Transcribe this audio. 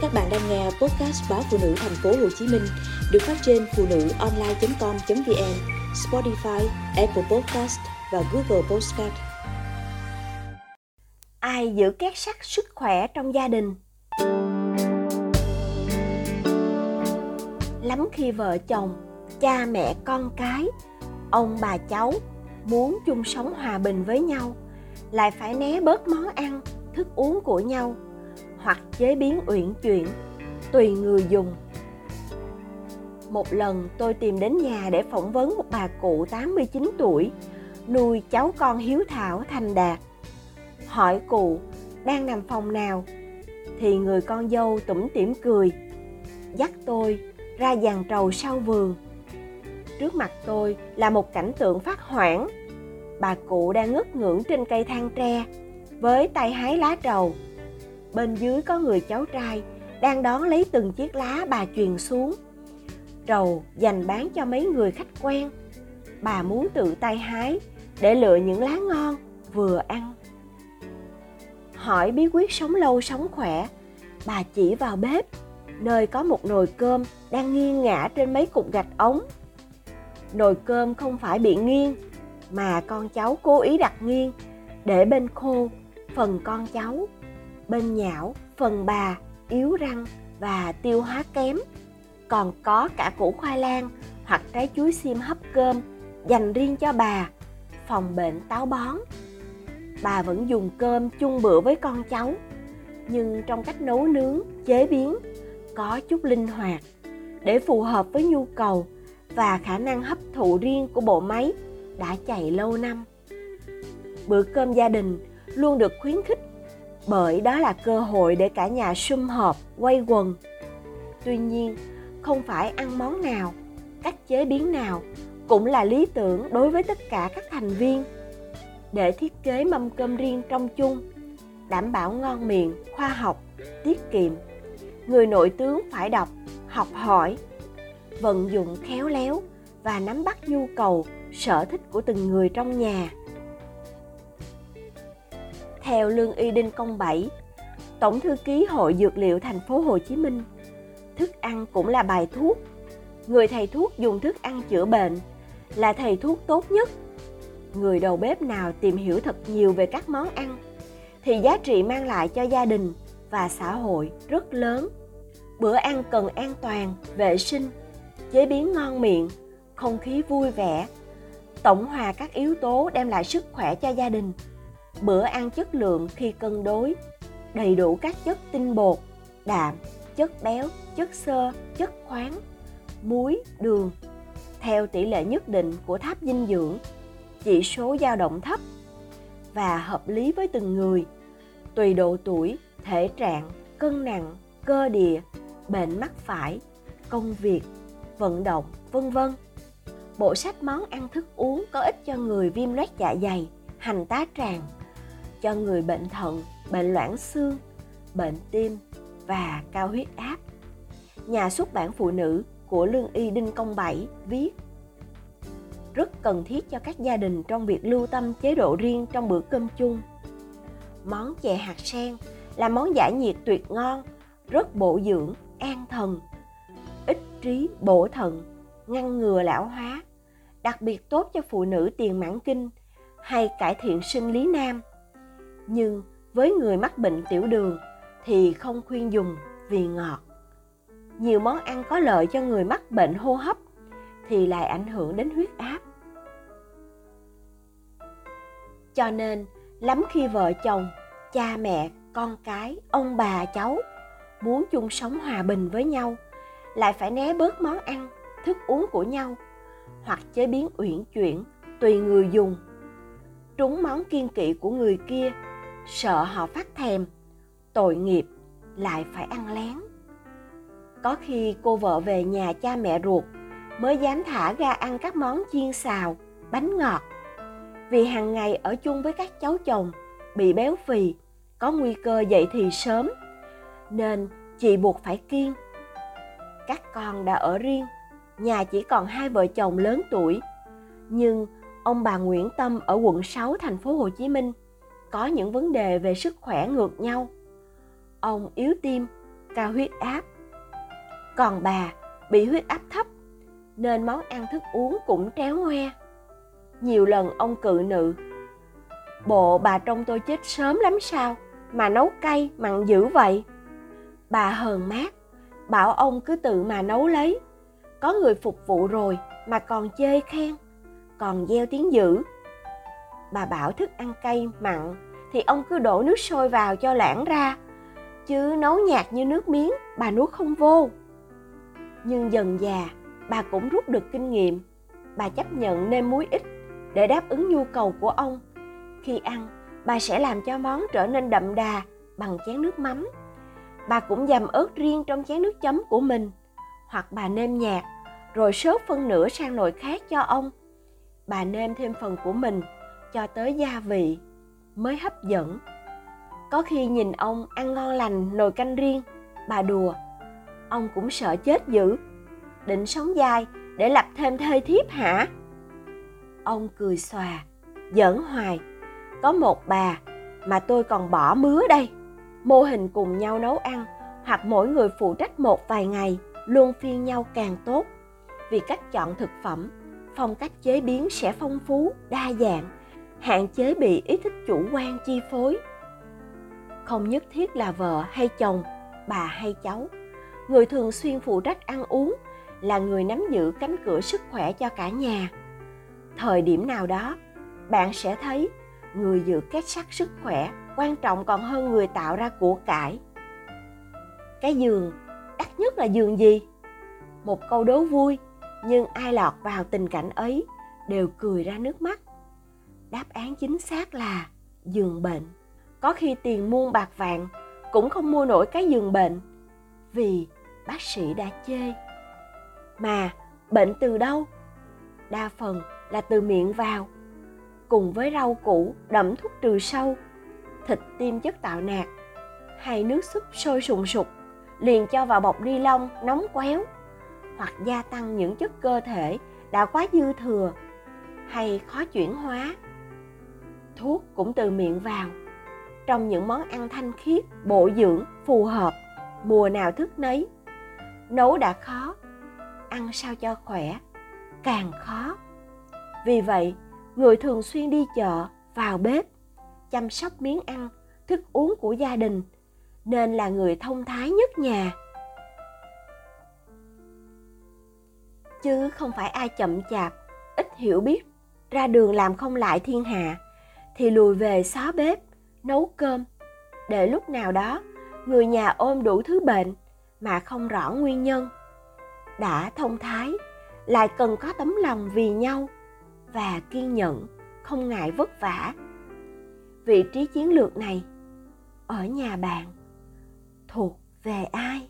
Các bạn đang nghe podcast báo phụ nữ thành phố Hồ Chí Minh được phát trên phụ nữ online.com.vn, Spotify, Apple Podcast và Google Podcast. Ai giữ két sắt sức khỏe trong gia đình? Lắm khi vợ chồng, cha mẹ con cái, ông bà cháu muốn chung sống hòa bình với nhau lại phải né bớt món ăn, thức uống của nhau hoặc chế biến uyển chuyển, tùy người dùng. Một lần tôi tìm đến nhà để phỏng vấn một bà cụ 89 tuổi, nuôi cháu con hiếu thảo thành đạt. Hỏi cụ, đang nằm phòng nào? Thì người con dâu tủm tỉm cười, dắt tôi ra dàn trầu sau vườn. Trước mặt tôi là một cảnh tượng phát hoảng. Bà cụ đang ngất ngưỡng trên cây than tre, với tay hái lá trầu bên dưới có người cháu trai, đang đón lấy từng chiếc lá bà truyền xuống. Trầu dành bán cho mấy người khách quen. Bà muốn tự tay hái để lựa những lá ngon vừa ăn. Hỏi bí quyết sống lâu sống khỏe, bà chỉ vào bếp, nơi có một nồi cơm đang nghiêng ngã trên mấy cục gạch ống. Nồi cơm không phải bị nghiêng, mà con cháu cố ý đặt nghiêng để bên khô phần con cháu bên nhão, phần bà, yếu răng và tiêu hóa kém. Còn có cả củ khoai lang hoặc trái chuối xiêm hấp cơm dành riêng cho bà, phòng bệnh táo bón. Bà vẫn dùng cơm chung bữa với con cháu, nhưng trong cách nấu nướng, chế biến, có chút linh hoạt để phù hợp với nhu cầu và khả năng hấp thụ riêng của bộ máy đã chạy lâu năm. Bữa cơm gia đình luôn được khuyến khích bởi đó là cơ hội để cả nhà sum họp quay quần. Tuy nhiên, không phải ăn món nào, cách chế biến nào cũng là lý tưởng đối với tất cả các thành viên. Để thiết kế mâm cơm riêng trong chung, đảm bảo ngon miệng, khoa học, tiết kiệm, người nội tướng phải đọc, học hỏi, vận dụng khéo léo và nắm bắt nhu cầu, sở thích của từng người trong nhà theo Lương Y Đinh Công Bảy, Tổng thư ký Hội Dược liệu thành phố Hồ Chí Minh, thức ăn cũng là bài thuốc. Người thầy thuốc dùng thức ăn chữa bệnh là thầy thuốc tốt nhất. Người đầu bếp nào tìm hiểu thật nhiều về các món ăn thì giá trị mang lại cho gia đình và xã hội rất lớn. Bữa ăn cần an toàn, vệ sinh, chế biến ngon miệng, không khí vui vẻ, tổng hòa các yếu tố đem lại sức khỏe cho gia đình bữa ăn chất lượng khi cân đối. Đầy đủ các chất tinh bột, đạm, chất béo, chất xơ, chất khoáng, muối, đường. Theo tỷ lệ nhất định của tháp dinh dưỡng, chỉ số dao động thấp và hợp lý với từng người. Tùy độ tuổi, thể trạng, cân nặng, cơ địa, bệnh mắc phải, công việc, vận động, vân vân. Bộ sách món ăn thức uống có ích cho người viêm loét dạ dày, hành tá tràng cho người bệnh thận, bệnh loãng xương, bệnh tim và cao huyết áp. Nhà xuất bản phụ nữ của Lương Y Đinh Công Bảy viết rất cần thiết cho các gia đình trong việc lưu tâm chế độ riêng trong bữa cơm chung. Món chè hạt sen là món giải nhiệt tuyệt ngon, rất bổ dưỡng, an thần, ích trí, bổ thận, ngăn ngừa lão hóa, đặc biệt tốt cho phụ nữ tiền mãn kinh hay cải thiện sinh lý nam nhưng với người mắc bệnh tiểu đường thì không khuyên dùng vì ngọt. Nhiều món ăn có lợi cho người mắc bệnh hô hấp thì lại ảnh hưởng đến huyết áp. Cho nên, lắm khi vợ chồng, cha mẹ, con cái, ông bà, cháu muốn chung sống hòa bình với nhau, lại phải né bớt món ăn, thức uống của nhau hoặc chế biến uyển chuyển tùy người dùng. Trúng món kiên kỵ của người kia sợ họ phát thèm. Tội nghiệp lại phải ăn lén. Có khi cô vợ về nhà cha mẹ ruột mới dám thả ra ăn các món chiên xào, bánh ngọt. Vì hàng ngày ở chung với các cháu chồng bị béo phì, có nguy cơ dậy thì sớm, nên chị buộc phải kiêng. Các con đã ở riêng, nhà chỉ còn hai vợ chồng lớn tuổi, nhưng ông bà Nguyễn Tâm ở quận 6 thành phố Hồ Chí Minh có những vấn đề về sức khỏe ngược nhau ông yếu tim cao huyết áp. Còn bà bị huyết áp thấp nên món ăn thức uống cũng tréo ngoe. Nhiều lần ông cự nữ. Bộ bà trông tôi chết sớm lắm sao mà nấu cay mặn dữ vậy? Bà hờn mát, bảo ông cứ tự mà nấu lấy. Có người phục vụ rồi mà còn chê khen, còn gieo tiếng dữ. Bà bảo thức ăn cay mặn thì ông cứ đổ nước sôi vào cho lãng ra, chứ nấu nhạt như nước miếng bà nuốt không vô. Nhưng dần già bà cũng rút được kinh nghiệm. Bà chấp nhận nêm muối ít để đáp ứng nhu cầu của ông. Khi ăn, bà sẽ làm cho món trở nên đậm đà bằng chén nước mắm. Bà cũng dầm ớt riêng trong chén nước chấm của mình, hoặc bà nêm nhạt rồi sớt phân nửa sang nồi khác cho ông. Bà nêm thêm phần của mình cho tới gia vị mới hấp dẫn. Có khi nhìn ông ăn ngon lành nồi canh riêng, bà đùa. Ông cũng sợ chết dữ, định sống dài để lập thêm thê thiếp hả? Ông cười xòa, giỡn hoài. Có một bà mà tôi còn bỏ mứa đây. Mô hình cùng nhau nấu ăn hoặc mỗi người phụ trách một vài ngày luôn phiên nhau càng tốt vì cách chọn thực phẩm phong cách chế biến sẽ phong phú đa dạng hạn chế bị ý thích chủ quan chi phối. Không nhất thiết là vợ hay chồng, bà hay cháu. Người thường xuyên phụ trách ăn uống, là người nắm giữ cánh cửa sức khỏe cho cả nhà. Thời điểm nào đó, bạn sẽ thấy người giữ kết sắt sức khỏe quan trọng còn hơn người tạo ra của cải. Cái giường, đắt nhất là giường gì? Một câu đố vui, nhưng ai lọt vào tình cảnh ấy đều cười ra nước mắt đáp án chính xác là giường bệnh. Có khi tiền muôn bạc vạn cũng không mua nổi cái giường bệnh vì bác sĩ đã chê. Mà bệnh từ đâu? Đa phần là từ miệng vào, cùng với rau củ đậm thuốc trừ sâu, thịt tiêm chất tạo nạc, hay nước súp sôi sùng sục liền cho vào bọc ni lông nóng quéo, hoặc gia tăng những chất cơ thể đã quá dư thừa hay khó chuyển hóa thuốc cũng từ miệng vào. Trong những món ăn thanh khiết, bổ dưỡng, phù hợp, mùa nào thức nấy, nấu đã khó, ăn sao cho khỏe, càng khó. Vì vậy, người thường xuyên đi chợ, vào bếp, chăm sóc miếng ăn, thức uống của gia đình, nên là người thông thái nhất nhà. Chứ không phải ai chậm chạp, ít hiểu biết, ra đường làm không lại thiên hạ thì lùi về xó bếp, nấu cơm. Để lúc nào đó, người nhà ôm đủ thứ bệnh mà không rõ nguyên nhân, đã thông thái, lại cần có tấm lòng vì nhau và kiên nhẫn, không ngại vất vả. Vị trí chiến lược này, ở nhà bạn, thuộc về ai?